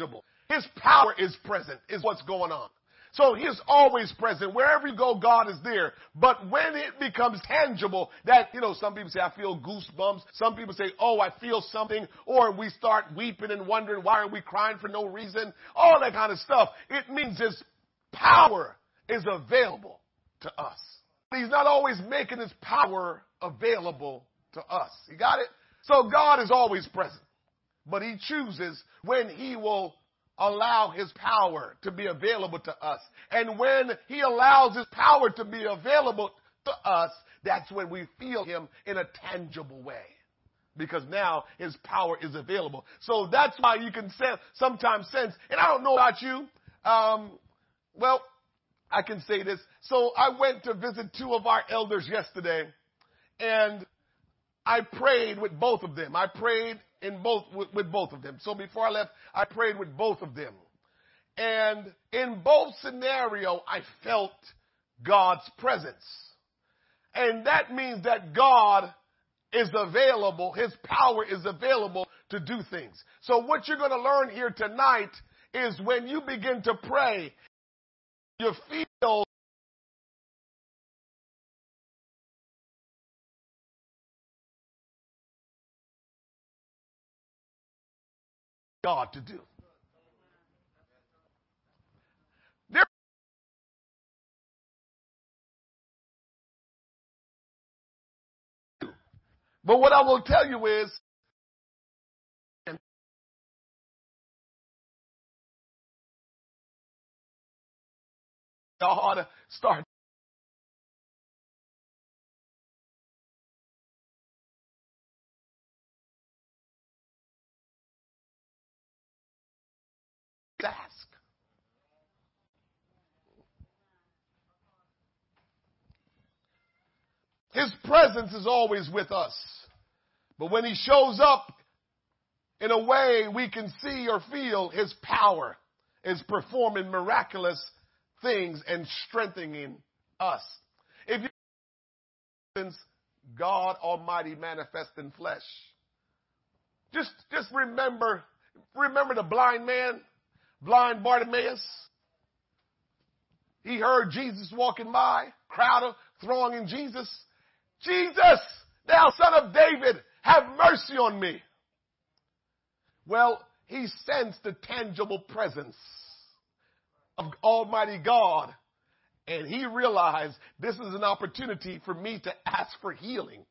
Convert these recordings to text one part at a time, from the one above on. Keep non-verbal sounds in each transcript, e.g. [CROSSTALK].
tangible. His power is present, is what's going on. So he is always present. Wherever you go, God is there. But when it becomes tangible, that, you know, some people say, I feel goosebumps. Some people say, oh, I feel something. Or we start weeping and wondering, why are we crying for no reason? All that kind of stuff. It means his power is available to us. He's not always making his power available to us. You got it? So God is always present. But he chooses when he will allow his power to be available to us. And when he allows his power to be available to us, that's when we feel him in a tangible way. Because now his power is available. So that's why you can sense, sometimes sense, and I don't know about you, um, well, I can say this. So I went to visit two of our elders yesterday, and I prayed with both of them. I prayed in both with, with, both of them. So before I left, I prayed with both of them. And in both scenario, I felt God's presence. And that means that God is available, His power is available to do things. So what you're going to learn here tonight is when you begin to pray, you feel God to do. But what I will tell you is y'all ought to start ask. His presence is always with us. But when he shows up in a way we can see or feel his power is performing miraculous things and strengthening us. If you God Almighty manifest in flesh. Just, just remember, remember the blind man blind Bartimaeus. He heard Jesus walking by, crowd of thronging Jesus. Jesus, thou son of David, have mercy on me. Well, he sensed the tangible presence of Almighty God and he realized this is an opportunity for me to ask for healing.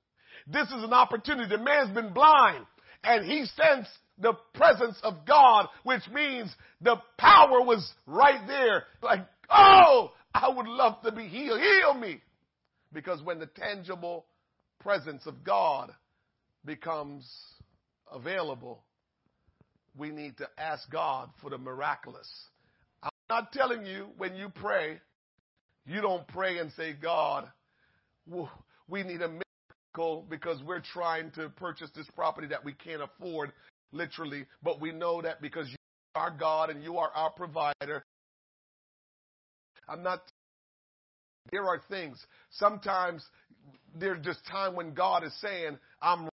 This is an opportunity. The man's been blind and he sensed the presence of God, which means the power was right there. Like, oh, I would love to be healed. Heal me. Because when the tangible presence of God becomes available, we need to ask God for the miraculous. I'm not telling you when you pray, you don't pray and say, God, we need a miracle because we're trying to purchase this property that we can't afford literally, but we know that because you are God and you are our provider. I'm not, there are things, sometimes there's just time when God is saying, I'm ready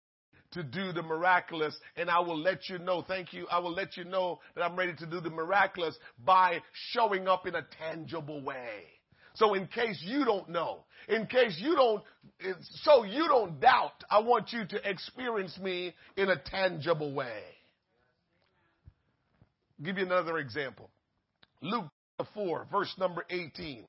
to do the miraculous and I will let you know, thank you, I will let you know that I'm ready to do the miraculous by showing up in a tangible way. So in case you don't know, in case you don't, so you don't doubt, I want you to experience me in a tangible way. I'll give you another example. Luke 4, verse number 18.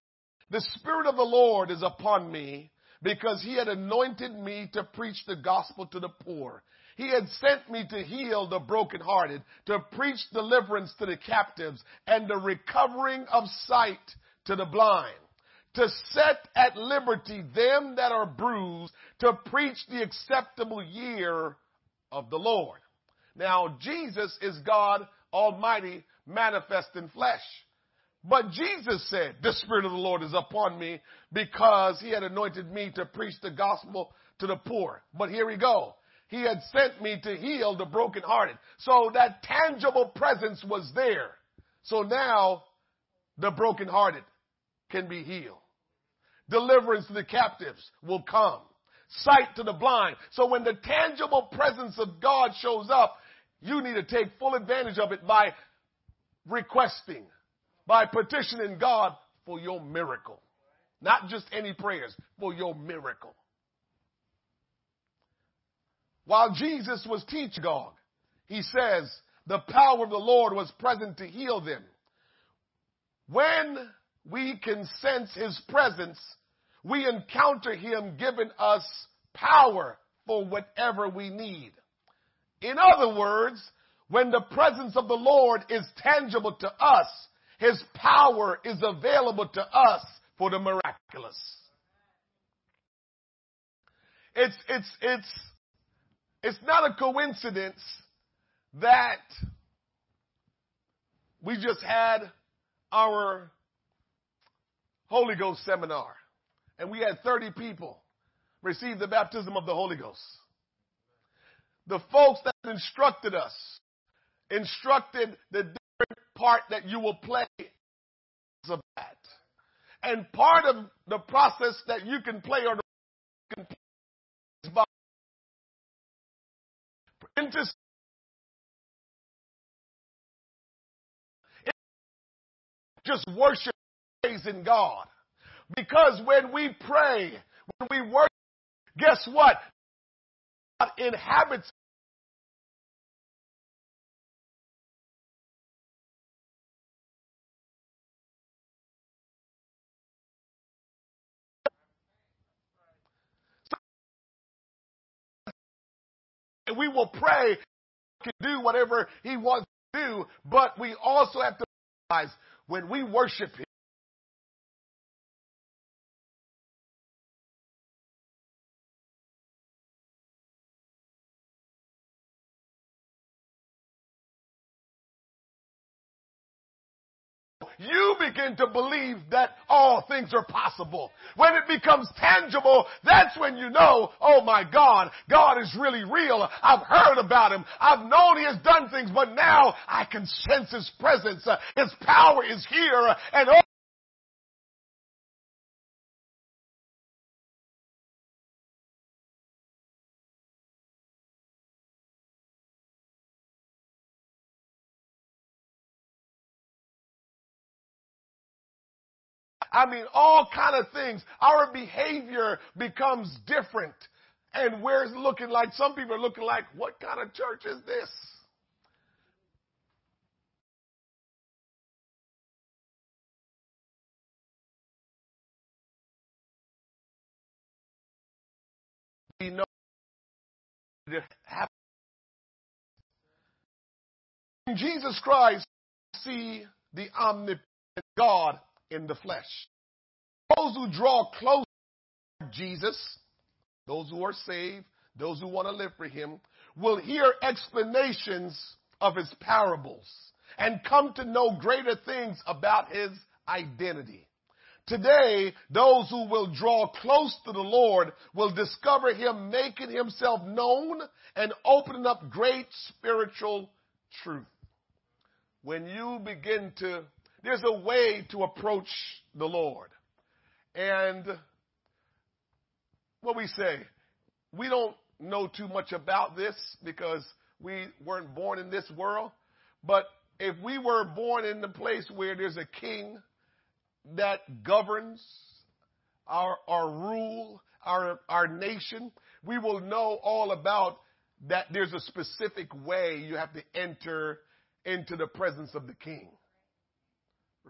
The Spirit of the Lord is upon me because he had anointed me to preach the gospel to the poor. He had sent me to heal the brokenhearted, to preach deliverance to the captives, and the recovering of sight to the blind to set at liberty them that are bruised, to preach the acceptable year of the Lord. Now, Jesus is God Almighty manifest in flesh. But Jesus said, the Spirit of the Lord is upon me because he had anointed me to preach the gospel to the poor. But here we go. He had sent me to heal the brokenhearted. So that tangible presence was there. So now the brokenhearted can be healed. Deliverance to the captives will come. Sight to the blind. So when the tangible presence of God shows up, you need to take full advantage of it by requesting, by petitioning God for your miracle. Not just any prayers, for your miracle. While Jesus was teaching God, he says, the power of the Lord was present to heal them. When we can sense his presence, we encounter him giving us power for whatever we need. In other words, when the presence of the Lord is tangible to us, his power is available to us for the miraculous. It's, it's, it's, it's not a coincidence that we just had our Holy Ghost seminar and we had 30 people receive the baptism of the Holy Ghost. The folks that instructed us instructed the part that you will play of that. And part of the process that you can play or can play is by just worship praising God. Because when we pray, when we worship, guess what? God inhabits And we will pray, can do whatever he wants to do, but we also have to realize when we worship him, begin to believe that all things are possible. When it becomes tangible, that's when you know, oh my God, God is really real. I've heard about him. I've known he has done things, but now I can sense his presence. His power is here and oh, I mean, all kind of things. Our behavior becomes different. And we're looking like, some people are looking like, what kind of church is this? We know in Jesus Christ, see the omnipotent God in the flesh. Those who draw close to Jesus, those who are saved, those who want to live for Him, will hear explanations of His parables and come to know greater things about His identity. Today, those who will draw close to the Lord will discover Him making Himself known and opening up great spiritual truth. When you begin to there's a way to approach the Lord. And what we say, we don't know too much about this because we weren't born in this world. But if we were born in the place where there's a king that governs our, our rule, our, our nation, we will know all about that there's a specific way you have to enter into the presence of the king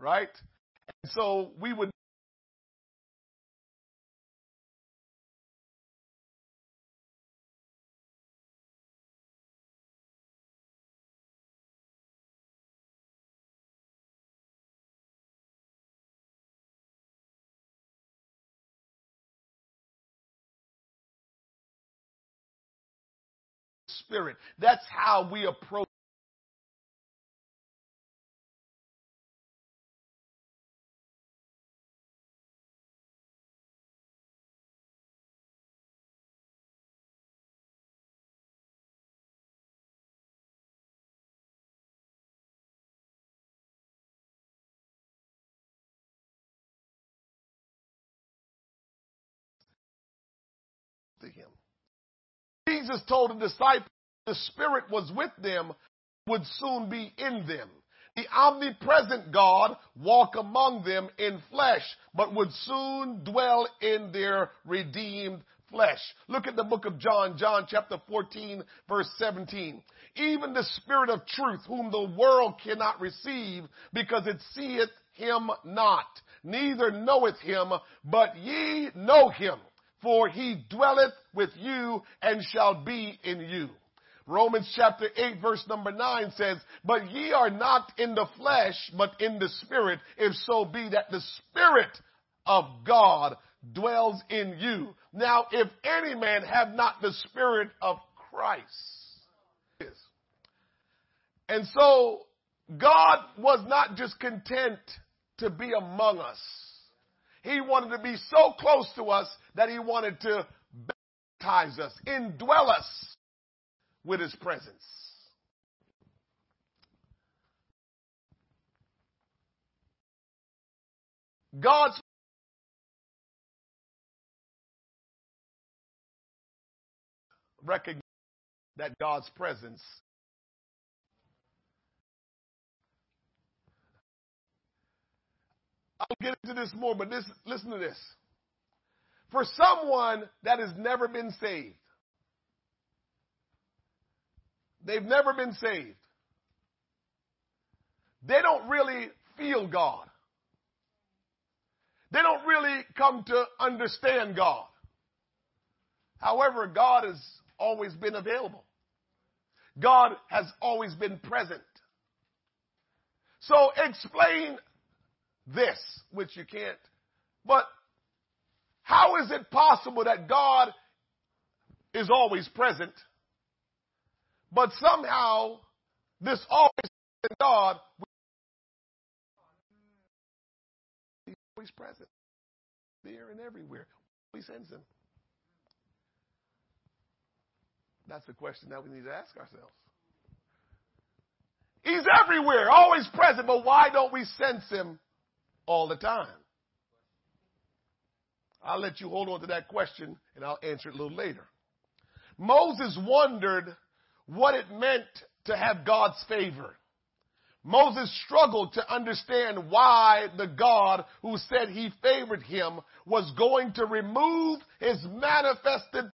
right? And so we would spirit. That's how we approach Jesus told the disciples the Spirit was with them, would soon be in them. the omnipresent God walk among them in flesh, but would soon dwell in their redeemed flesh. Look at the book of John, John chapter 14, verse 17. Even the Spirit of truth, whom the world cannot receive, because it seeth him not, neither knoweth him, but ye know him, for he dwelleth with you and shall be in you. Romans chapter 8 verse number 9 says, But ye are not in the flesh, but in the spirit, if so be that the spirit of God dwells in you. Now, if any man have not the spirit of Christ. And so, God was not just content to be among us. He wanted to be so close to us that he wanted to baptize us, indwell us with his presence. God's recognize that God's presence I'll get into this more, but this, listen to this. For someone that has never been saved, They've never been saved. They don't really feel God. They don't really come to understand God. However, God has always been available. God has always been present. So explain this, which you can't. But how is it possible that God is always present but somehow, this always God, He's always present, there and everywhere. He sends Him. That's the question that we need to ask ourselves. He's everywhere, always present, but why don't we sense Him all the time? I'll let you hold on to that question and I'll answer it a little later. Moses wondered what it meant to have God's favor. Moses struggled to understand why the God who said he favored him was going to remove his manifested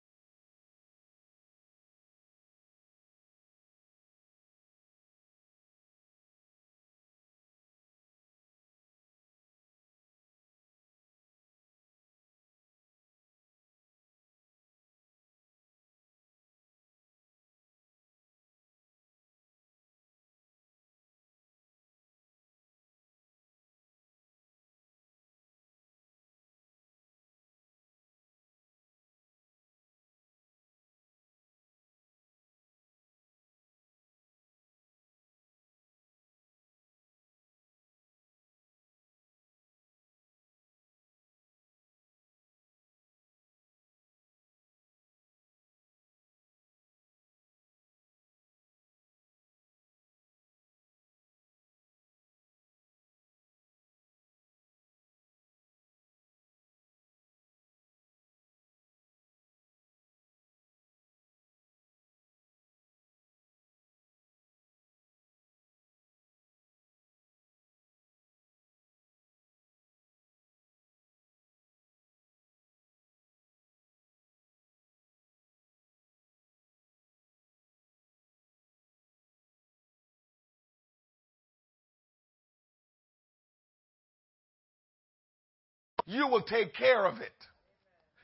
you will take care of it.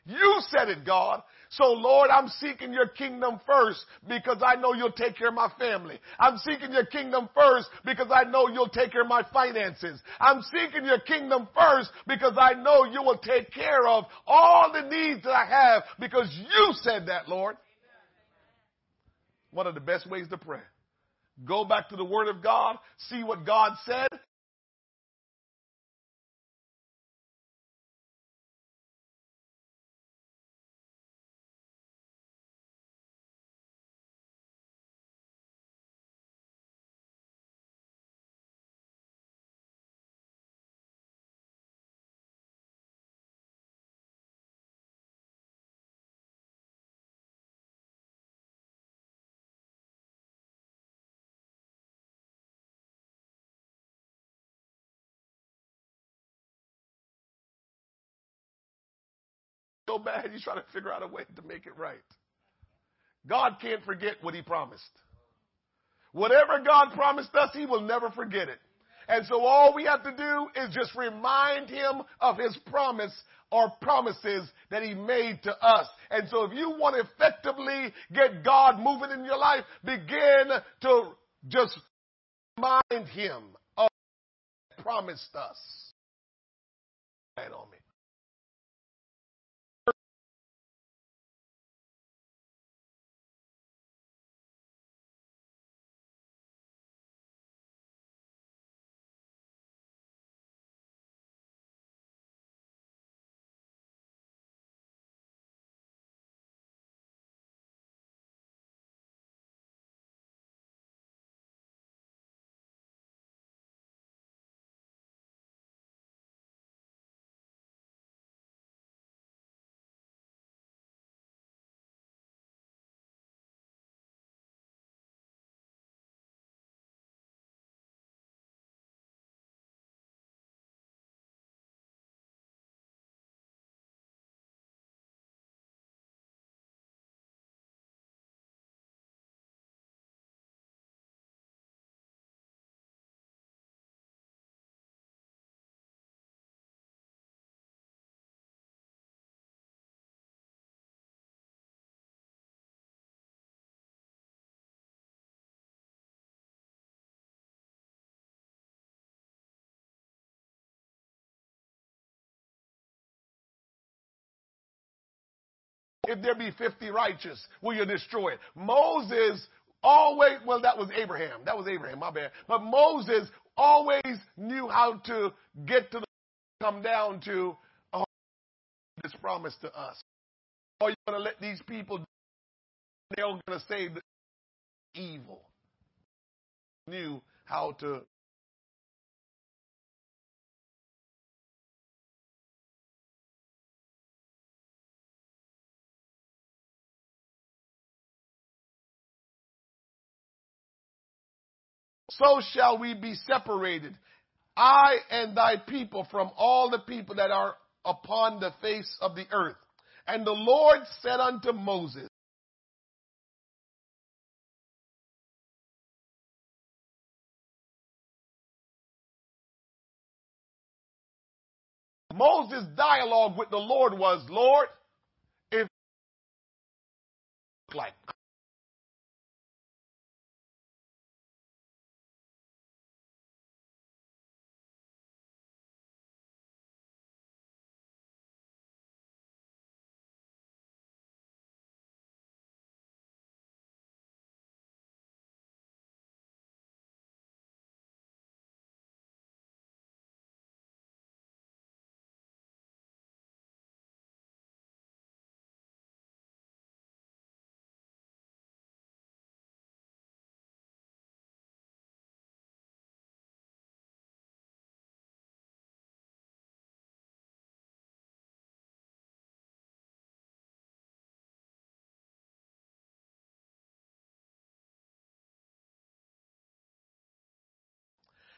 You said it, God. So Lord, I'm seeking your kingdom first because I know you'll take care of my family. I'm seeking your kingdom first because I know you'll take care of my finances. I'm seeking your kingdom first because I know you will take care of all the needs that I have because you said that, Lord. One of the best ways to pray. Go back to the Word of God, see what God said, so bad, he's trying to figure out a way to make it right. God can't forget what he promised. Whatever God promised us, he will never forget it. And so all we have to do is just remind him of his promise or promises that he made to us. And so if you want to effectively get God moving in your life, begin to just remind him of promised us. on me. If there be 50 righteous, will you destroy it? Moses always, well, that was Abraham. That was Abraham, my bad. But Moses always knew how to get to the, come down to oh, this promise to us. Are you going to let these people, they're going to say the evil. Knew how to so shall we be separated, I and thy people from all the people that are upon the face of the earth. And the Lord said unto Moses, Moses' dialogue with the Lord was, Lord, if like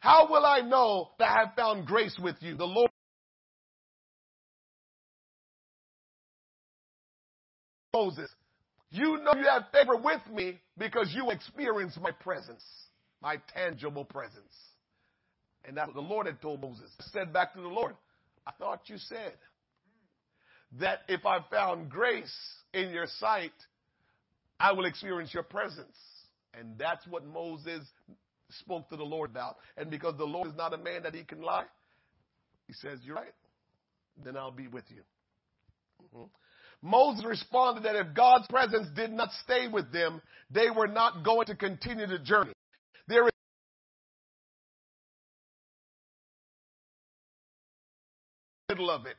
How will I know that I have found grace with you? The Lord Moses, you know you have favor with me because you experience my presence, my tangible presence. And that's what the Lord had told Moses. Said back to the Lord, I thought you said that if I found grace in your sight, I will experience your presence. And that's what Moses spoke to the Lord about. And because the Lord is not a man that he can lie, he says, You're right. Then I'll be with you. Mm-hmm. Moses responded that if God's presence did not stay with them, they were not going to continue the journey. There is middle of it.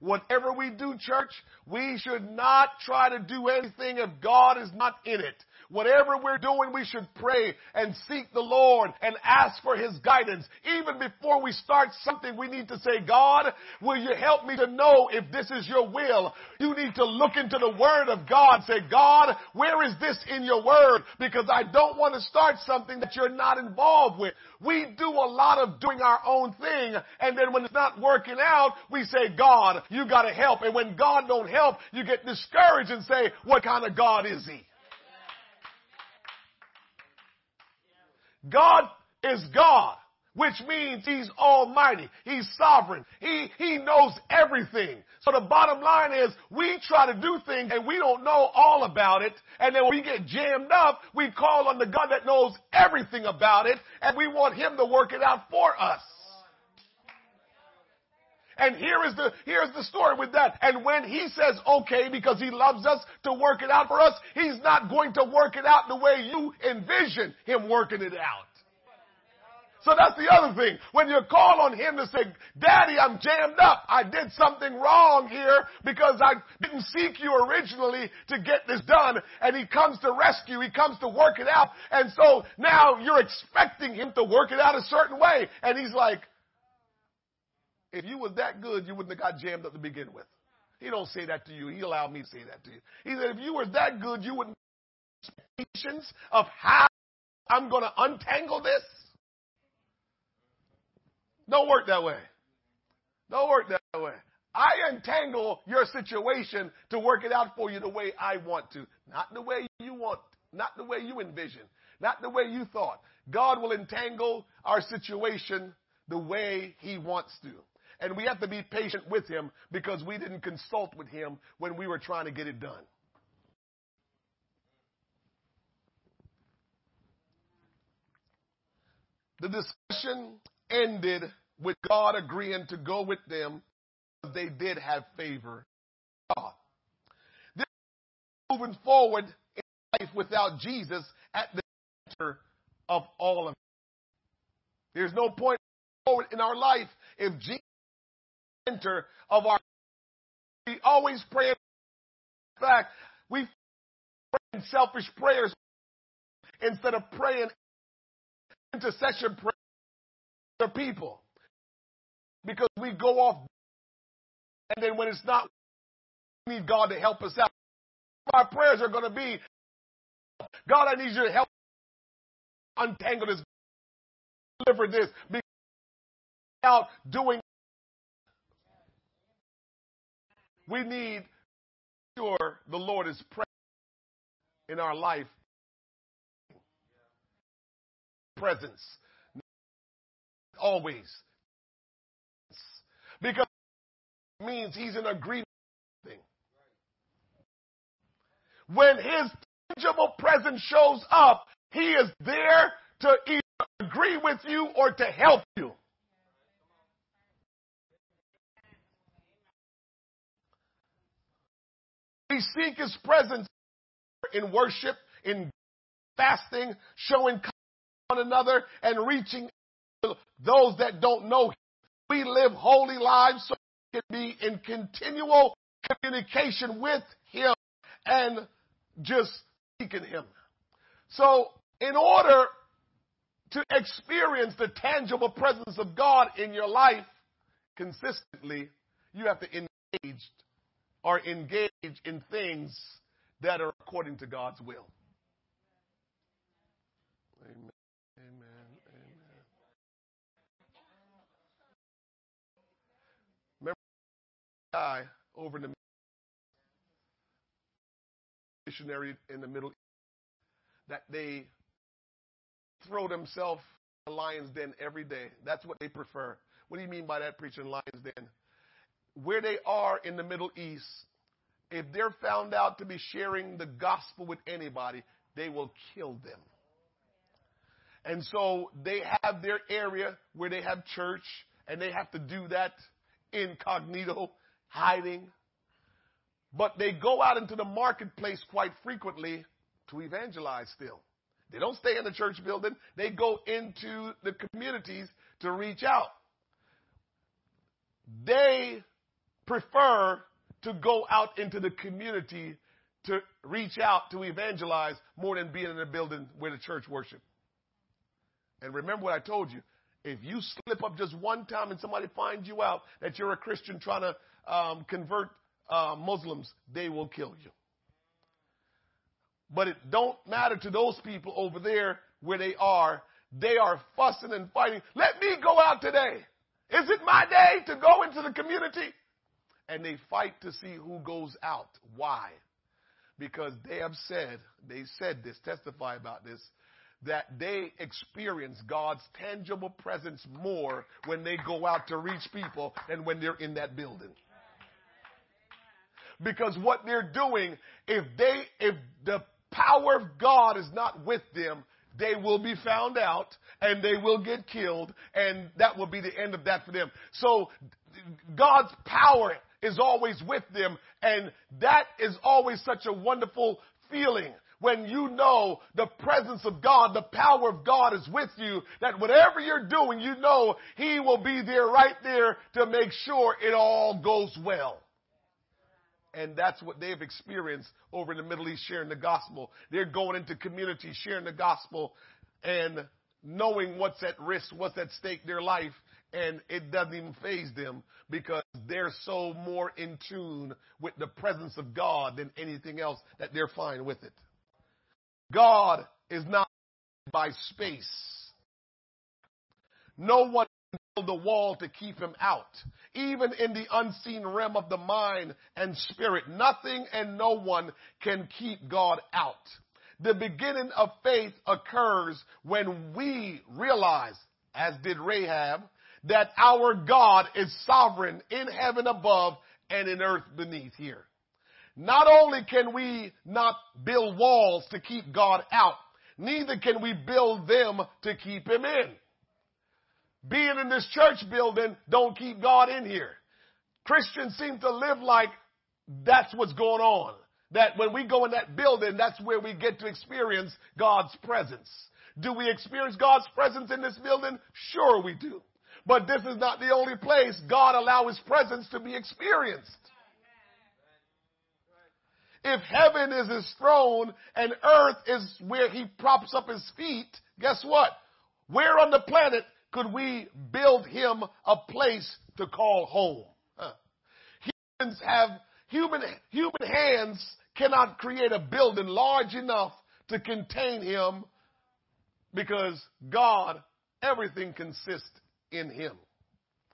Whatever we do, church, we should not try to do anything if God is not in it. Whatever we're doing, we should pray and seek the Lord and ask for His guidance. Even before we start something, we need to say, God, will you help me to know if this is your will? You need to look into the Word of God. Say, God, where is this in your Word? Because I don't want to start something that you're not involved with. We do a lot of doing our own thing, and then when it's not working out, we say, God, you gotta help. And when God don't help, you get discouraged and say, what kind of God is he? God is God which means he's almighty. He's sovereign. He, he knows everything. So the bottom line is we try to do things and we don't know all about it. And then when we get jammed up, we call on the God that knows everything about it and we want him to work it out for us. And here is the, here's the story with that. And when he says okay because he loves us to work it out for us, he's not going to work it out the way you envision him working it out. So that's the other thing. When you call on him to say, Daddy, I'm jammed up. I did something wrong here because I didn't seek you originally to get this done. And he comes to rescue. He comes to work it out. And so now you're expecting him to work it out a certain way. And he's like, if you was that good, you wouldn't have got jammed up to begin with. He don't say that to you. He allowed me to say that to you. He said, if you were that good, you wouldn't expectations of how I'm going to untangle this. Don't work that way. Don't work that way. I entangle your situation to work it out for you the way I want to, not the way you want, not the way you envision, not the way you thought. God will entangle our situation the way He wants to. And we have to be patient with Him because we didn't consult with Him when we were trying to get it done. The discussion ended with God agreeing to go with them because they did have favor. God. This moving forward in life without Jesus at the center of all of it. There's no point forward in our life if Jesus center of our we always pray in fact we pray selfish prayers instead of praying intercession prayers for people because we go off and then when it's not, we need God to help us out. Our prayers are going to be, God, I need you to help untangle this, deliver this, out doing. We need to make sure the Lord is present in our life. Presence. Always. Because it means he's in agreement When his tangible presence shows up, he is there to either agree with you or to help you. We seek his presence in worship, in fasting, showing one another, and reaching those that don't know him. We live holy lives so we can be in continual communication with Him and just seeking Him. So, in order to experience the tangible presence of God in your life consistently, you have to engage or engaged in things that are according to God's will. Amen. Amen. Amen. Remember the guy over in the missionary in the Middle East that they throw themselves a lion's den every day. That's what they prefer. What do you mean by that, preaching lion's den? Where they are in the Middle East, if they're found out to be sharing the gospel with anybody, they will kill them. And so they have their area where they have church, and they have to do that incognito hiding. But they go out into the marketplace quite frequently to evangelize still. They don't stay in the church building. They go into the communities to reach out. They prefer to go out into the community to reach out to evangelize more than being in a building where the church worship. And remember what I told you. If you slip up just one time and somebody finds you out that you're a Christian trying to um, convert uh, Muslims, they will kill you. But it don't matter to those people over there where they are. They are fussing and fighting. Let me go out today. Is it my day to go into the community? And they fight to see who goes out. Why? Because they have said, they said this, testify about this, that they experience God's tangible presence more when they go out to reach people than when they're in that building. Because what they're doing, if they, if the power of God is not with them, they will be found out and they will get killed and that will be the end of that for them. So God's power is always with them and that is always such a wonderful feeling when you know the presence of God, the power of God is with you, that whatever you're doing, you know He will be there right there to make sure it all goes well. And that's what they've experienced over in the Middle East sharing the gospel. They're going into communities sharing the gospel and knowing what's at risk, what's at stake, their life, and it doesn't even faze them because they're so more in tune with the presence of God than anything else that they're fine with it. God is not by space. No one can build a wall to keep him out. Even in the unseen realm of the mind and spirit, nothing and no one can keep God out. The beginning of faith occurs when we realize, as did Rahab, that our God is sovereign in heaven above and in earth beneath here. Not only can we not build walls to keep God out, neither can we build them to keep him in. Being in this church building don't keep God in here. Christians seem to live like that's what's going on. That when we go in that building, that's where we get to experience God's presence. Do we experience God's presence in this building? Sure we do. But this is not the only place God allow his presence to be experienced. If heaven is his throne and earth is where he props up his feet, guess what? Where on the planet could we build him a place to call home? Huh. Humans have, human, human hands cannot create a building large enough to contain him because God, everything consists in him.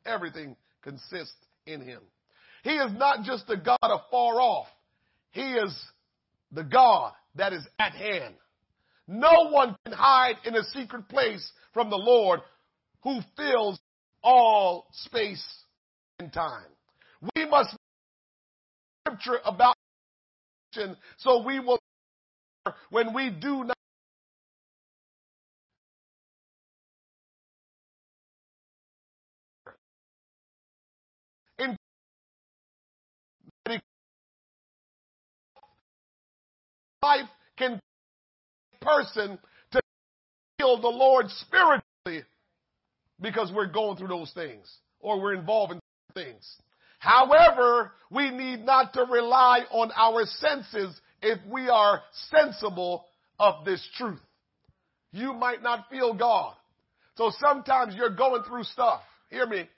Everything consists in him. He is not just a God afar off. He is the God that is at hand. No one can hide in a secret place from the Lord who fills all space and time. We must scripture about so we will when we do not life can person to feel the Lord spiritually because we're going through those things or we're involved in things. However, we need not to rely on our senses if we are sensible of this truth. You might not feel God. So sometimes you're going through stuff. Hear me.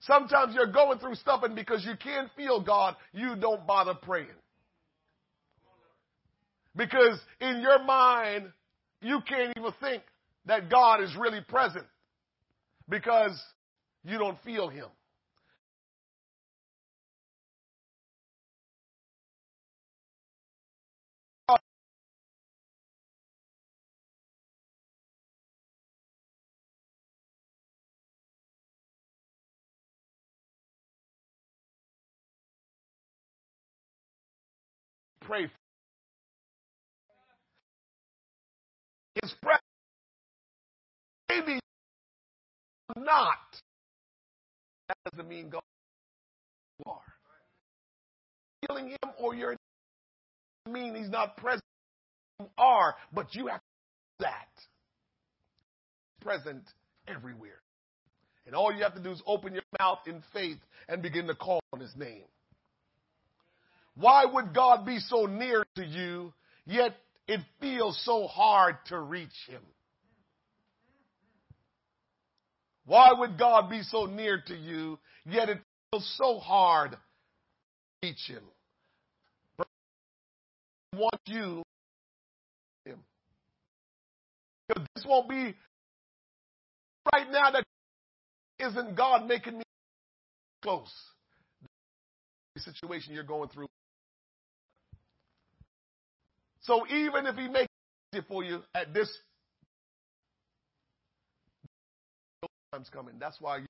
Sometimes you're going through stuff and because you can't feel God, you don't bother praying. Because in your mind, you can't even think that God is really present because you don't feel Him. Pray His presence. Maybe not. That doesn't mean God you are. Feeling him or you're mean he's not present. You are, but you have that. Present everywhere. And all you have to do is open your mouth in faith and begin to call on his name. Why would God be so near to you, yet it feels so hard to reach him. Why would God be so near to you, yet it feels so hard to reach him? I want you him. Because this won't be right now that isn't God making me close. The situation you're going through. So even if he makes it for you at this time's coming, that's why you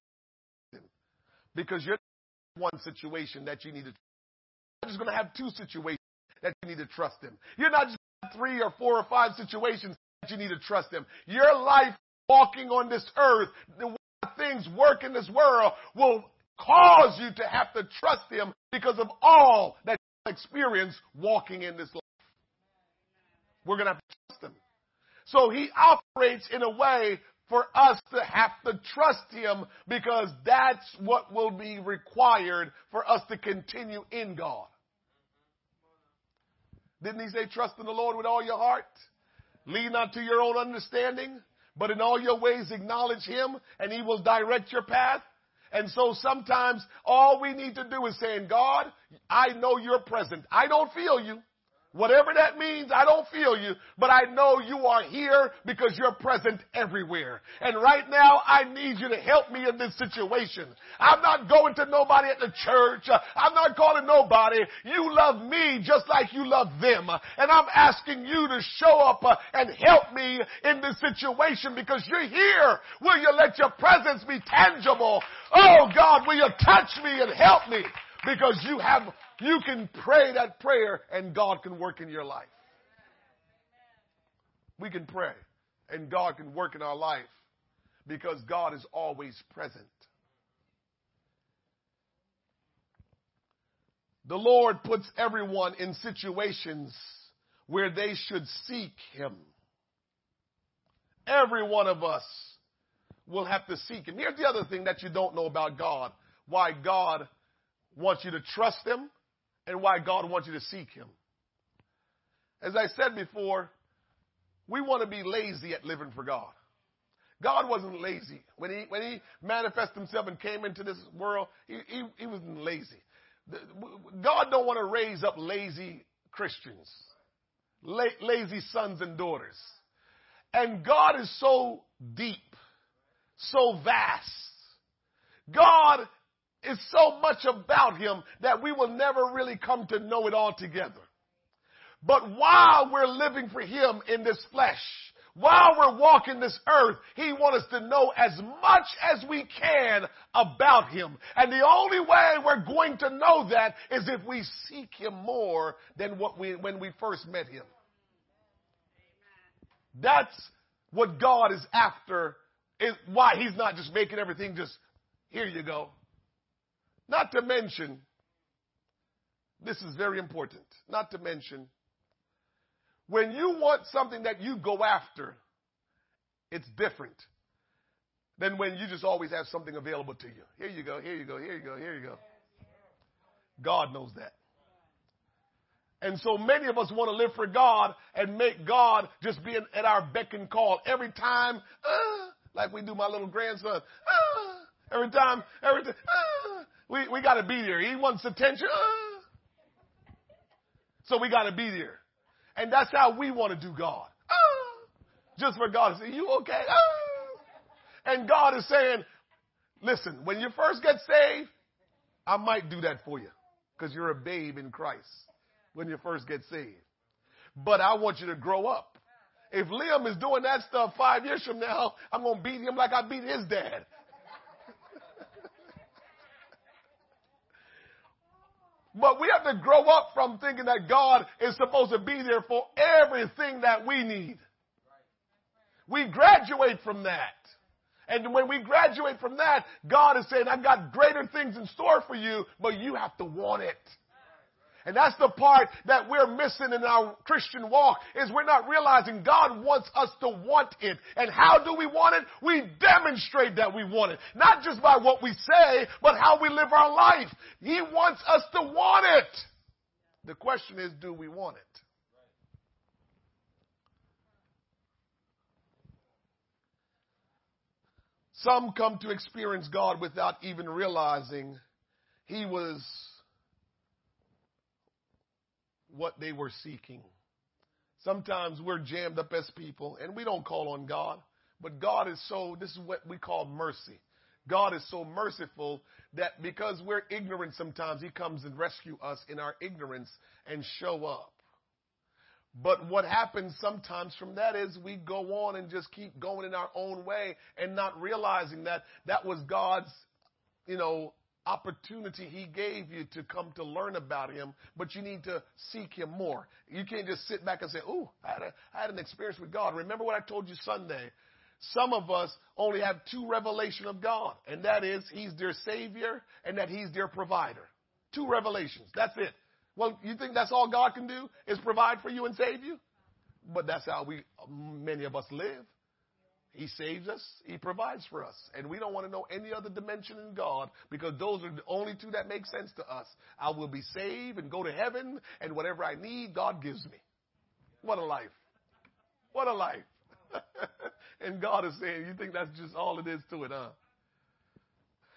because you're one situation that you need to. You're just going to have two situations that you need to trust him. You're not just three or four or five situations that you need to trust him. Your life walking on this earth, the way things work in this world will cause you to have to trust him because of all that you experience walking in this life. We're going to have to trust him. So he operates in a way for us to have to trust him because that's what will be required for us to continue in God. Didn't he say trust in the Lord with all your heart? Lean not to your own understanding, but in all your ways acknowledge him and he will direct your path. And so sometimes all we need to do is saying, God, I know you're present. I don't feel you. Whatever that means, I don't feel you, but I know you are here because you're present everywhere. And right now, I need you to help me in this situation. I'm not going to nobody at the church. I'm not calling nobody. You love me just like you love them. And I'm asking you to show up and help me in this situation because you're here. Will you let your presence be tangible? Oh God, will you touch me and help me? Because you have you can pray that prayer and God can work in your life. We can pray and God can work in our life because God is always present. The Lord puts everyone in situations where they should seek Him. Every one of us will have to seek Him. Here's the other thing that you don't know about God why God wants you to trust Him and why God wants you to seek Him. As I said before, we want to be lazy at living for God. God wasn't lazy. When he, when he manifested himself and came into this world, he, he, he wasn't lazy. God don't want to raise up lazy Christians, la- lazy sons and daughters. And God is so deep, so vast. God is so much about him that we will never really come to know it all together. But while we're living for him in this flesh, while we're walking this earth, he wants us to know as much as we can about him. And the only way we're going to know that is if we seek him more than what we, when we first met him. That's what God is after, is why he's not just making everything just, here you go. Not to mention, this is very important, not to mention, when you want something that you go after, it's different than when you just always have something available to you. Here you go, here you go, here you go, here you go. God knows that. And so many of us want to live for God and make God just be at our beck and call every time, uh, like we do my little grandson. Uh, every time, every time, uh, we, we got to be there. He wants attention. Uh. So we got to be there. And that's how we want to do God. Uh. Just for God to say, you okay? Uh. And God is saying, listen, when you first get saved, I might do that for you because you're a babe in Christ when you first get saved. But I want you to grow up. If Liam is doing that stuff five years from now, I'm going to beat him like I beat his dad. But we have to grow up from thinking that God is supposed to be there for everything that we need. We graduate from that. And when we graduate from that, God is saying, I've got greater things in store for you, but you have to want it. And that's the part that we're missing in our Christian walk is we're not realizing God wants us to want it. And how do we want it? We demonstrate that we want it. Not just by what we say, but how we live our life. He wants us to want it. The question is, do we want it? Some come to experience God without even realizing He was what they were seeking. Sometimes we're jammed up as people and we don't call on God, but God is so, this is what we call mercy. God is so merciful that because we're ignorant sometimes, He comes and rescue us in our ignorance and show up. But what happens sometimes from that is we go on and just keep going in our own way and not realizing that that was God's, you know, opportunity he gave you to come to learn about him, but you need to seek him more. You can't just sit back and say, "Oh, I had, had an experience with God." Remember what I told you Sunday? Some of us only have two revelation of God, and that is He's their Savior and that He's their provider. Two revelations. That's it. Well, you think that's all God can do is provide for you and save you? But that's how we, many of us live. He saves us. He provides for us. And we don't want to know any other dimension in God because those are the only two that make sense to us. I will be saved and go to heaven and whatever I need, God gives me. What a life. What a life. [LAUGHS] and God is saying, you think that's just all it is to it, huh?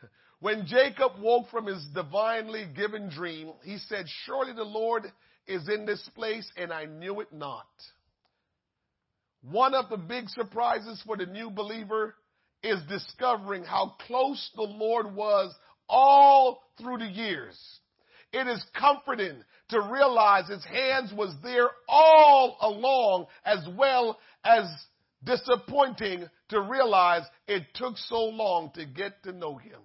[LAUGHS] When Jacob woke from his divinely given dream, he said, Surely the Lord is in this place, and I knew it not. One of the big surprises for the new believer is discovering how close the Lord was all through the years. It is comforting to realize his hands was there all along as well as disappointing to realize it took so long to get to know him.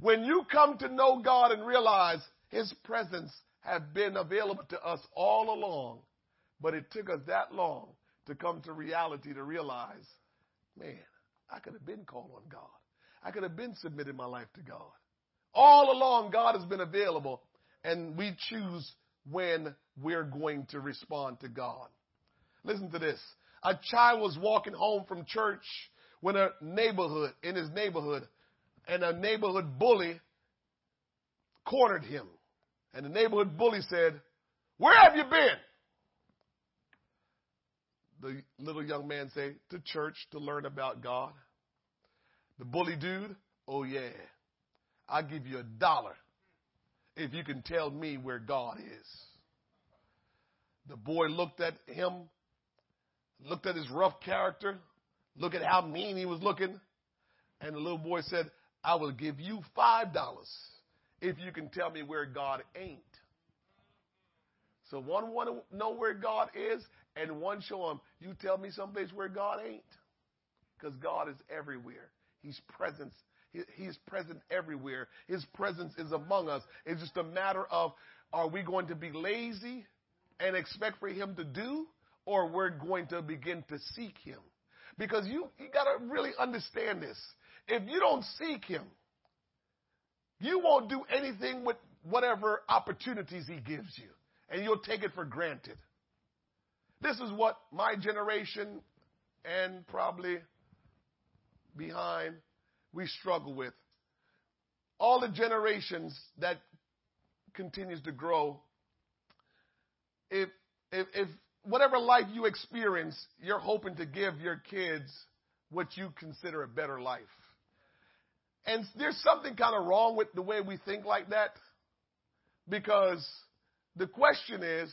When you come to know God and realize his presence have been available to us all along, but it took us that long to come to reality to realize, man, I could have been called on God. I could have been submitting my life to God. All along, God has been available, and we choose when we're going to respond to God. Listen to this. A child was walking home from church when a neighborhood, in his neighborhood, and a neighborhood bully cornered him. And the neighborhood bully said, Where have you been? The little young man say? To church to learn about God. The bully dude, Oh, yeah, I'll give you a dollar if you can tell me where God is. The boy looked at him, looked at his rough character, looked at how mean he was looking, and the little boy said, I will give you five dollars if you can tell me where God ain't. So one want to know where God is, and one show him, you tell me someplace where God ain't. Because God is everywhere. He's present. He's present everywhere. His presence is among us. It's just a matter of are we going to be lazy and expect for him to do, or we're going to begin to seek him? Because you, you got to really understand this. If you don't seek Him, you won't do anything with whatever opportunities He gives you, and you'll take it for granted. This is what my generation and probably behind we struggle with. All the generations that continues to grow, if, if, if whatever life you experience, you're hoping to give your kids what you consider a better life. And there's something kind of wrong with the way we think like that because the question is,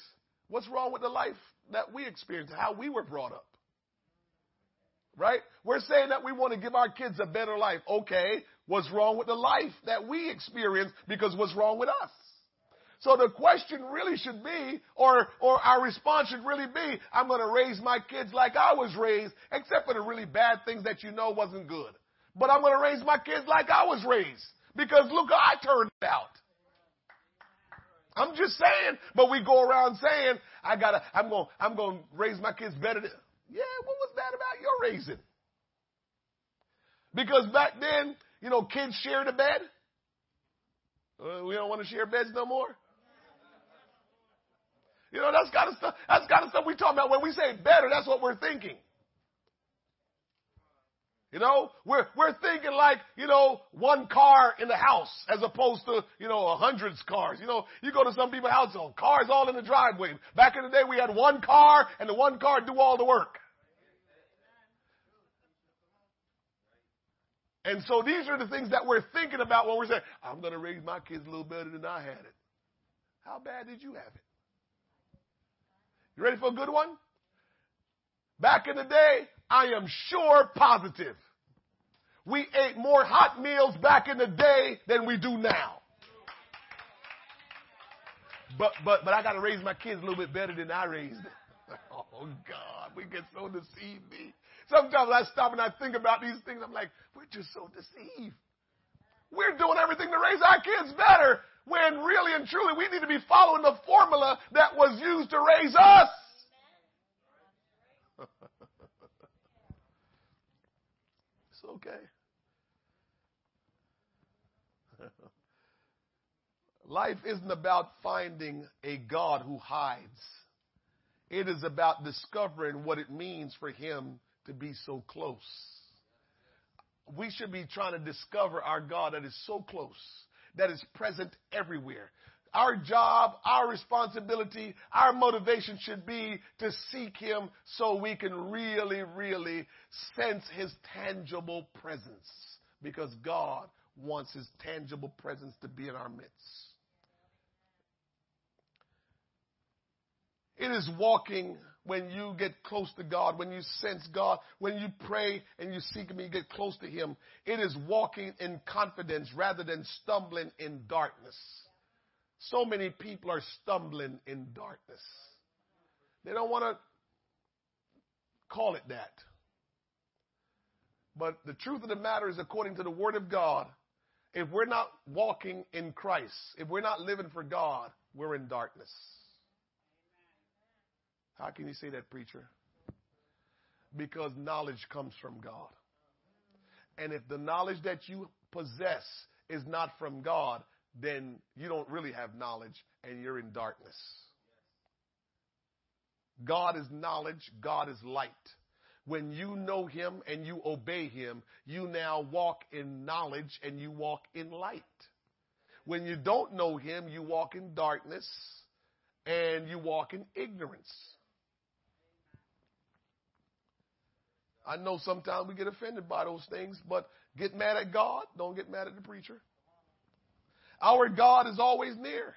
what's wrong with the life that we experience, how we were brought up? Right? We're saying that we want to give our kids a better life. Okay, what's wrong with the life that we experience because what's wrong with us? So the question really should be, or, or our response should really be, I'm going to raise my kids like I was raised, except for the really bad things that you know wasn't good but I'm going to raise my kids like I was raised because look how I turned out. I'm just saying, but we go around saying, I gotta, I'm gonna, I'm to raise my kids better than, yeah, what was that about your raising? Because back then, you know, kids shared a bed. Uh, we don't want to share beds no more. You know, that's kind of stuff, that's kind of stuff we talk about. When we say better, that's what we're thinking. You know, we're, we're thinking like, you know, one car in the house as opposed to, you know, a hundreds cars. You know, you go to some people's house, oh, cars all in the driveway. Back in the day, we had one car and the one car do all the work. And so these are the things that we're thinking about when we're saying, I'm going to raise my kids a little better than I had it. How bad did you have it? You ready for a good one? Back in the day, I am sure positive We ate more hot meals back in the day than we do now. But but but I got to raise my kids a little bit better than I raised them. [LAUGHS] Oh God, we get so deceived. Sometimes I stop and I think about these things. I'm like, we're just so deceived. We're doing everything to raise our kids better when really and truly we need to be following the formula that was used to raise us. it's okay. Life isn't about finding a God who hides. It is about discovering what it means for Him to be so close. We should be trying to discover our God that is so close, that is present everywhere. Our job, our responsibility, our motivation should be to seek Him so we can really, really sense His tangible presence. Because God wants His tangible presence to be in our midst. It is walking when you get close to God, when you sense God, when you pray and you seek Him, you get close to Him. It is walking in confidence rather than stumbling in darkness. So many people are stumbling in darkness. They don't want to call it that. But the truth of the matter is, according to the Word of God, if we're not walking in Christ, if we're not living for God, we're in darkness. How can you say that, preacher? Because knowledge comes from God. And if the knowledge that you possess is not from God, then you don't really have knowledge and you're in darkness. God is knowledge, God is light. When you know Him and you obey Him, you now walk in knowledge and you walk in light. When you don't know Him, you walk in darkness and you walk in ignorance. I know sometimes we get offended by those things, but get mad at God. Don't get mad at the preacher. Our God is always near.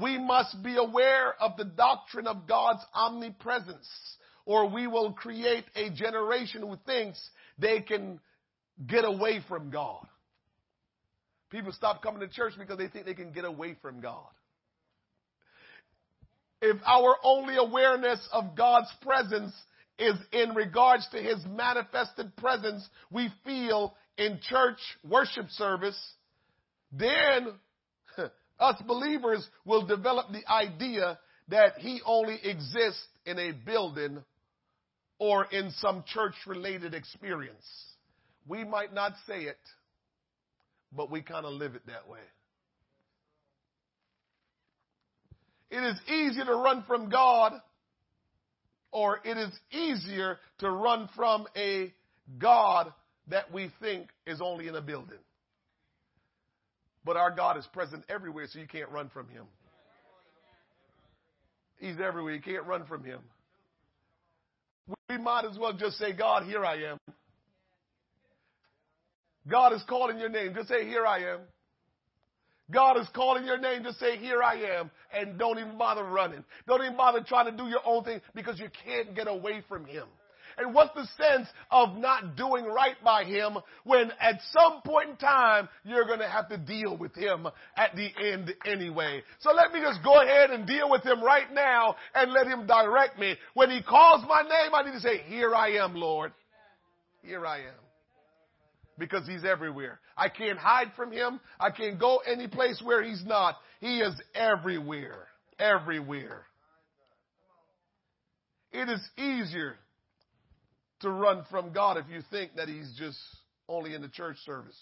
We must be aware of the doctrine of God's omnipresence, or we will create a generation who thinks they can get away from God. People stop coming to church because they think they can get away from God. If our only awareness of God's presence is in regards to his manifested presence we feel in church worship service, then [LAUGHS] us believers will develop the idea that he only exists in a building or in some church related experience. We might not say it, but we kind of live it that way. It is easier to run from God or it is easier to run from a God that we think is only in a building. But our God is present everywhere, so you can't run from Him. He's everywhere. You can't run from Him. We might as well just say, God, here I am. God is calling your name. Just say, Here I am. God is calling your name. Just say, Here I am. And don't even bother running. Don't even bother trying to do your own thing because you can't get away from Him. And what's the sense of not doing right by Him when at some point in time you're going to have to deal with Him at the end anyway? So let me just go ahead and deal with Him right now and let Him direct me. When He calls my name, I need to say, Here I am, Lord. Here I am because he's everywhere. I can't hide from him. I can't go any place where he's not. He is everywhere. Everywhere. It is easier to run from God if you think that he's just only in the church service.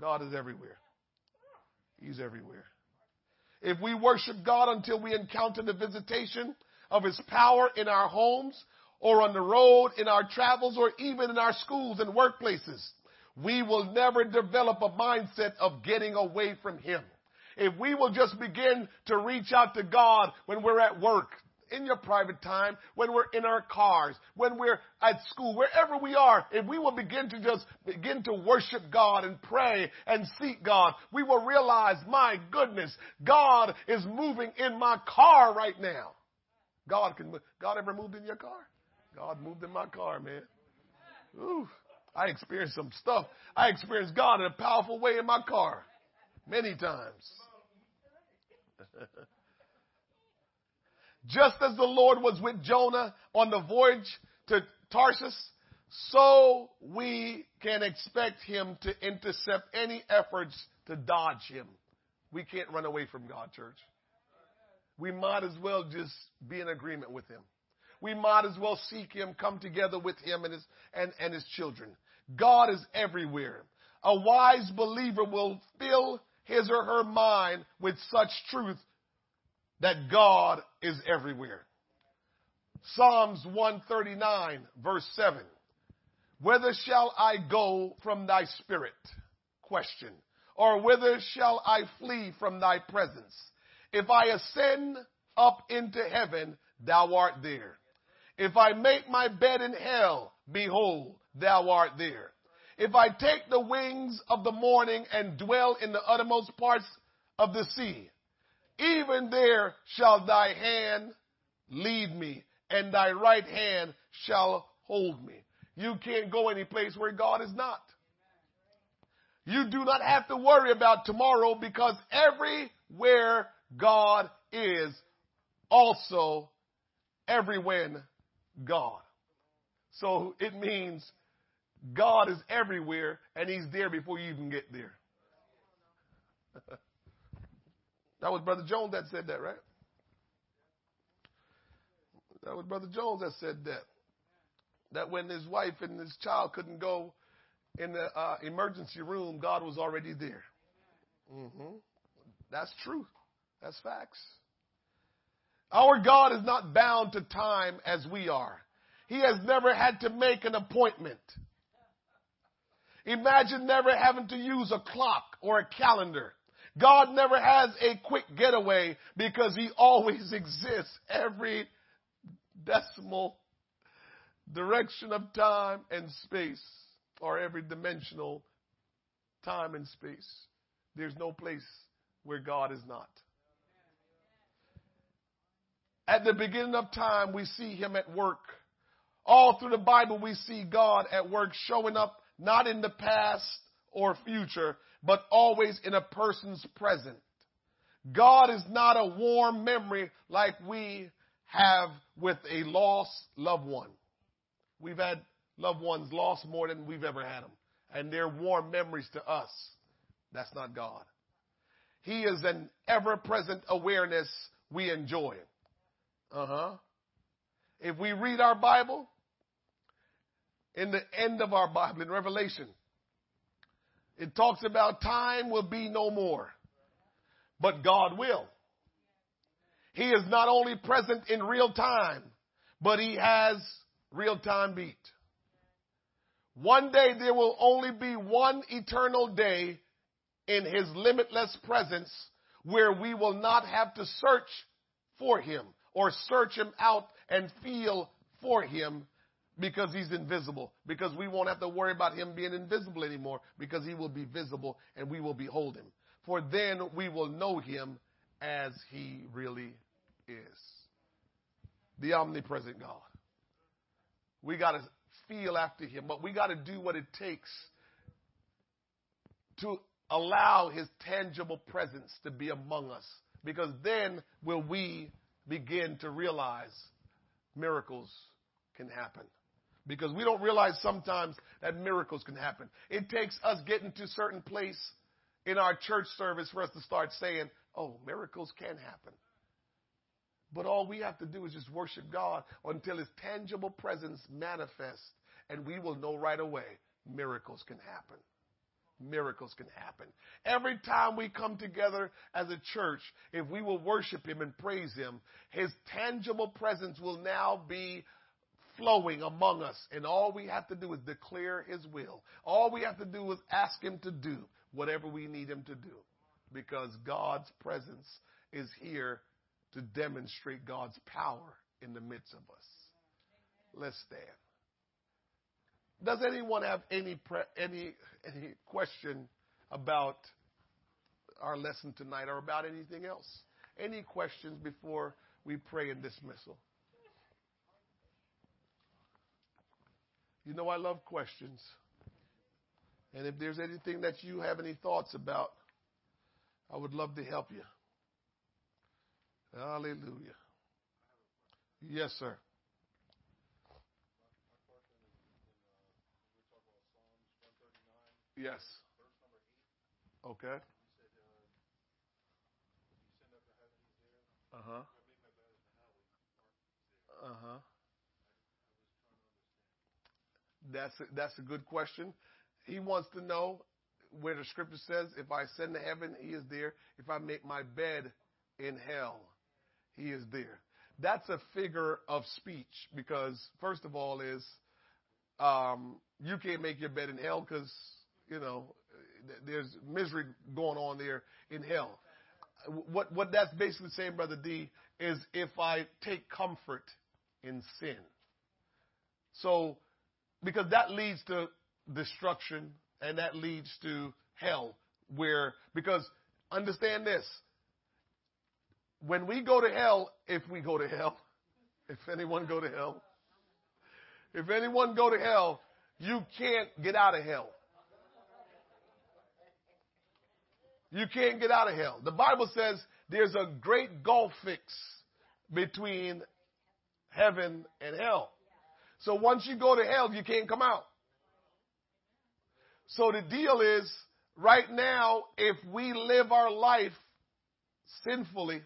God is everywhere. He's everywhere. If we worship God until we encounter the visitation of his power in our homes or on the road, in our travels, or even in our schools and workplaces, we will never develop a mindset of getting away from Him. If we will just begin to reach out to God when we're at work, in your private time, when we're in our cars, when we're at school, wherever we are, if we will begin to just begin to worship God and pray and seek God, we will realize, my goodness, God is moving in my car right now. God can, God ever moved in your car? God moved in my car, man. Ooh. I experienced some stuff. I experienced God in a powerful way in my car many times. [LAUGHS] Just as the Lord was with Jonah on the voyage to Tarshish, so we can expect him to intercept any efforts to dodge him. We can't run away from God, church. We might as well just be in agreement with him. We might as well seek him, come together with him and his, and, and his children. God is everywhere. A wise believer will fill his or her mind with such truth that God is everywhere. Psalms 139 verse 7. Whither shall I go from thy spirit? Question. Or whither shall I flee from thy presence? If I ascend up into heaven, thou art there. If I make my bed in hell, behold, thou art there. If I take the wings of the morning and dwell in the uttermost parts of the sea, even there shall thy hand lead me, and thy right hand shall hold me. You can't go any place where God is not. You do not have to worry about tomorrow because everywhere God is, also everywhere God. So it means God is everywhere and He's there before you even get there. [LAUGHS] that was Brother Jones that said that, right? That was Brother Jones that said that. That when his wife and his child couldn't go in the uh, emergency room, God was already there. Mm-hmm. That's true. That's facts. Our God is not bound to time as we are. He has never had to make an appointment. Imagine never having to use a clock or a calendar. God never has a quick getaway because He always [LAUGHS] exists every decimal direction of time and space or every dimensional time and space. There's no place where God is not. At the beginning of time, we see him at work. All through the Bible, we see God at work showing up not in the past or future, but always in a person's present. God is not a warm memory like we have with a lost loved one. We've had loved ones lost more than we've ever had them, and they're warm memories to us. That's not God. He is an ever present awareness we enjoy. Uh huh. If we read our Bible, in the end of our Bible, in Revelation, it talks about time will be no more, but God will. He is not only present in real time, but He has real time beat. One day there will only be one eternal day in His limitless presence where we will not have to search for Him or search him out and feel for him because he's invisible. Because we won't have to worry about him being invisible anymore because he will be visible and we will behold him. For then we will know him as he really is. The omnipresent God. We got to feel after him, but we got to do what it takes to allow his tangible presence to be among us because then will we begin to realize miracles can happen. Because we don't realize sometimes that miracles can happen. It takes us getting to certain place in our church service for us to start saying, oh, miracles can happen. But all we have to do is just worship God until His tangible presence manifests, and we will know right away miracles can happen miracles can happen. Every time we come together as a church, if we will worship Him and praise Him, His tangible presence will now be flowing among us. And all we have to do is declare His will. All we have to do is ask Him to do whatever we need Him to do. Because God's presence is here to demonstrate God's power in the midst of us. Let's stand. Does anyone have any pre- any any question about our lesson tonight or about anything else? Any questions before we pray in dismissal? You know I love questions. And if there's anything that you have any thoughts about, I would love to help you. Hallelujah. Yes, sir. Yes. Okay. Uh huh. Uh huh. That's a, that's a good question. He wants to know where the scripture says, "If I ascend to heaven, He is there. If I make my bed in hell, He is there." That's a figure of speech because, first of all, is um, you can't make your bed in hell because you know there's misery going on there in hell. What what that's basically saying, brother D, is if I take comfort in sin. So because that leads to destruction and that leads to hell where because understand this. When we go to hell if we go to hell [LAUGHS] if anyone go to hell if anyone go to hell you can't get out of hell. You can't get out of hell. The bible says there's a great gulf fix between heaven and hell so once you go to hell, you can't come out. So the deal is, right now, if we live our life sinfully,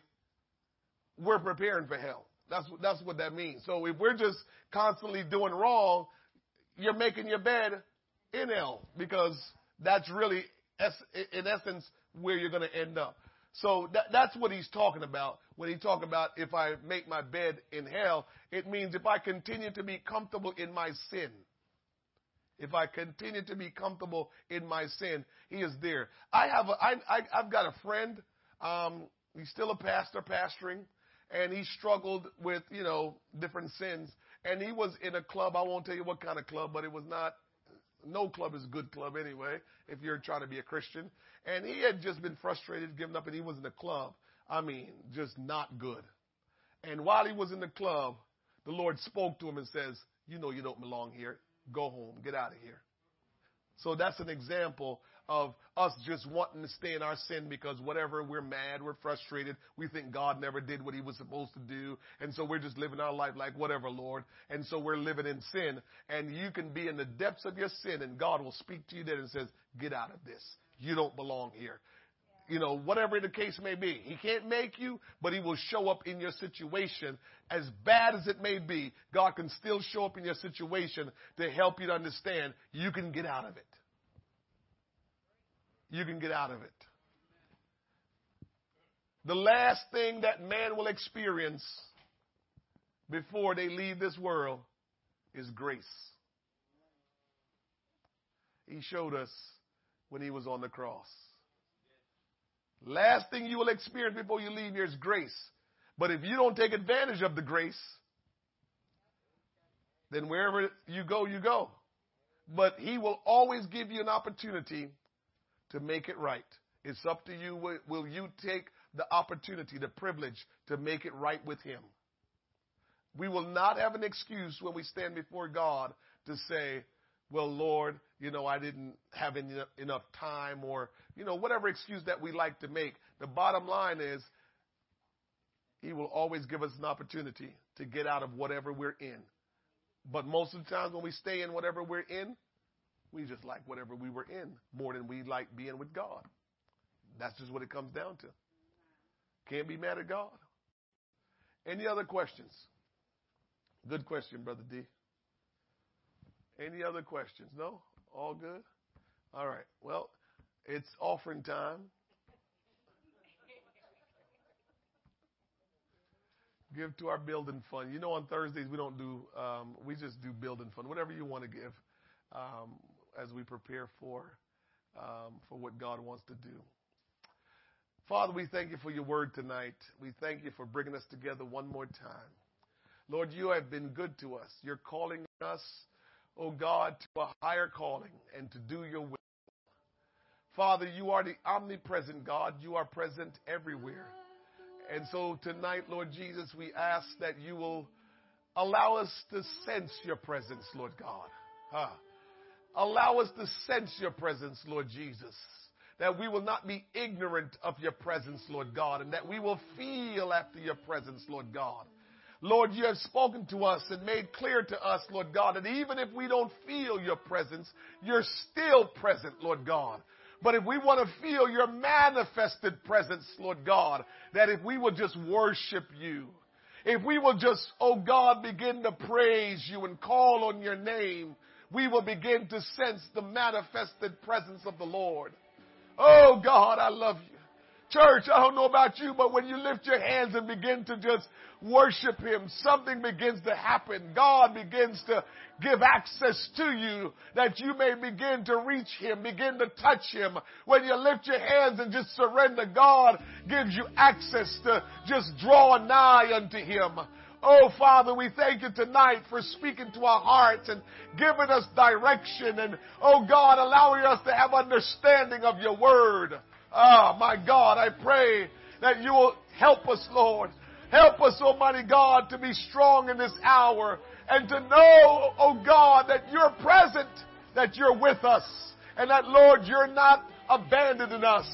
we're preparing for hell. That's that's what that means. So if we're just constantly doing wrong, you're making your bed in hell because that's really, in essence, where you're going to end up. So that, that's what he's talking about when he talk about if I make my bed in hell. It means if I continue to be comfortable in my sin. If I continue to be comfortable in my sin, he is there. I have a, I, I, I've got a friend. Um, he's still a pastor, pastoring, and he struggled with you know different sins. And he was in a club. I won't tell you what kind of club, but it was not no club is a good club anyway, if you're trying to be a Christian. And he had just been frustrated, given up, and he was in a club. I mean, just not good. And while he was in the club, the Lord spoke to him and says, You know you don't belong here. Go home. Get out of here. So that's an example of us just wanting to stay in our sin because whatever, we're mad, we're frustrated, we think God never did what he was supposed to do, and so we're just living our life like whatever, Lord. And so we're living in sin, and you can be in the depths of your sin, and God will speak to you then and says, get out of this. You don't belong here. You know, whatever the case may be. He can't make you, but he will show up in your situation. As bad as it may be, God can still show up in your situation to help you to understand you can get out of it you can get out of it. The last thing that man will experience before they leave this world is grace. He showed us when he was on the cross. Last thing you will experience before you leave here is grace. But if you don't take advantage of the grace, then wherever you go, you go. But he will always give you an opportunity to make it right. It's up to you. Will you take the opportunity, the privilege to make it right with Him? We will not have an excuse when we stand before God to say, well, Lord, you know, I didn't have enough time or, you know, whatever excuse that we like to make. The bottom line is He will always give us an opportunity to get out of whatever we're in. But most of the times when we stay in whatever we're in, we just like whatever we were in more than we like being with God. That's just what it comes down to. Can't be mad at God. Any other questions? Good question, Brother D. Any other questions? No? All good? All right. Well, it's offering time. give to our building fund. You know, on Thursdays we don't do, um, we just do building fund. Whatever you want to give. Um, as we prepare for um, for what God wants to do. Father, we thank you for your word tonight. We thank you for bringing us together one more time. Lord, you have been good to us. You're calling us, oh God, to a higher calling and to do your will. Father, you are the omnipresent God. You are present everywhere. And so tonight, Lord Jesus, we ask that you will allow us to sense your presence, Lord God. Huh Allow us to sense your presence, Lord Jesus. That we will not be ignorant of your presence, Lord God, and that we will feel after your presence, Lord God. Lord, you have spoken to us and made clear to us, Lord God, that even if we don't feel your presence, you're still present, Lord God. But if we want to feel your manifested presence, Lord God, that if we will just worship you, if we will just, oh God, begin to praise you and call on your name, we will begin to sense the manifested presence of the Lord. Oh God, I love you. Church, I don't know about you, but when you lift your hands and begin to just worship Him, something begins to happen. God begins to give access to you that you may begin to reach Him, begin to touch Him. When you lift your hands and just surrender, God gives you access to just draw nigh unto Him. Oh, Father, we thank you tonight for speaking to our hearts and giving us direction and, oh God, allowing us to have understanding of your word. Ah, my God, I pray that you will help us, Lord. Help us, Almighty God, to be strong in this hour and to know, oh God, that you're present, that you're with us, and that, Lord, you're not abandoning us.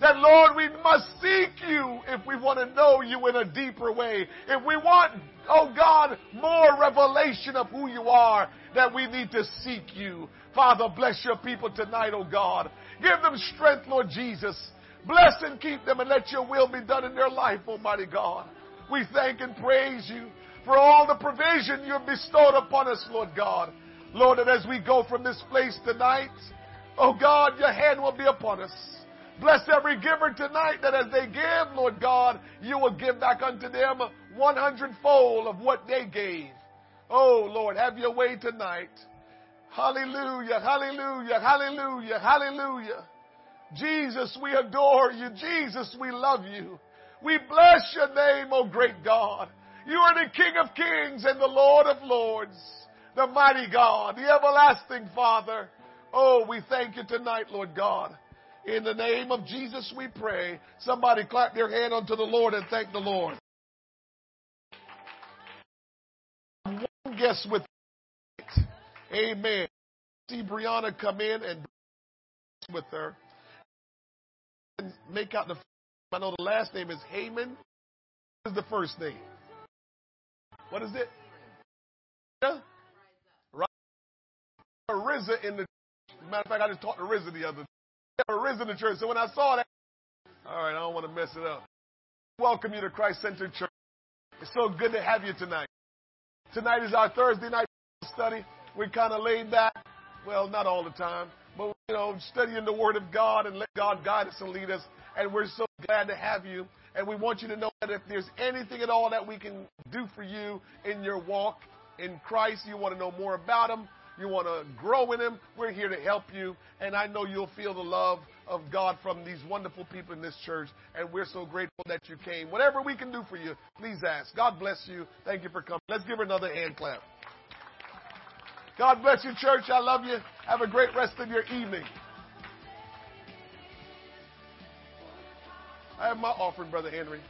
That, Lord, we must seek you if we want to know you in a deeper way. If we want, oh God, more revelation of who you are, that we need to seek you. Father, bless your people tonight, oh God. Give them strength, Lord Jesus. Bless and keep them and let your will be done in their life, Almighty God. We thank and praise you for all the provision you have bestowed upon us, Lord God. Lord, and as we go from this place tonight, oh God, your hand will be upon us. Bless every giver tonight that as they give, Lord God, you will give back unto them 100 fold of what they gave. Oh, Lord, have your way tonight. Hallelujah, hallelujah, hallelujah, hallelujah. Jesus, we adore you. Jesus, we love you. We bless your name, O oh great God. You are the King of kings and the Lord of lords, the mighty God, the everlasting Father. Oh, we thank you tonight, Lord God. In the name of Jesus we pray. Somebody clap their hand unto the Lord and thank the Lord. One guest with it. Amen. See Brianna come in and with her. Make out the I know the last name is Haman. What is the first name? What is it? Right. Riza in the matter of fact, I just talked to Riza the other day risen in church. So when I saw that, all right, I don't want to mess it up. Welcome you to Christ Centered Church. It's so good to have you tonight. Tonight is our Thursday night study. We're kind of laid back. Well, not all the time, but you know, studying the Word of God and let God guide us and lead us. And we're so glad to have you. And we want you to know that if there's anything at all that we can do for you in your walk in Christ, you want to know more about Him, you want to grow in Him, we're here to help you. And I know you'll feel the love of God from these wonderful people in this church. And we're so grateful that you came. Whatever we can do for you, please ask. God bless you. Thank you for coming. Let's give her another hand clap. God bless you, church. I love you. Have a great rest of your evening. I have my offering, Brother Henry.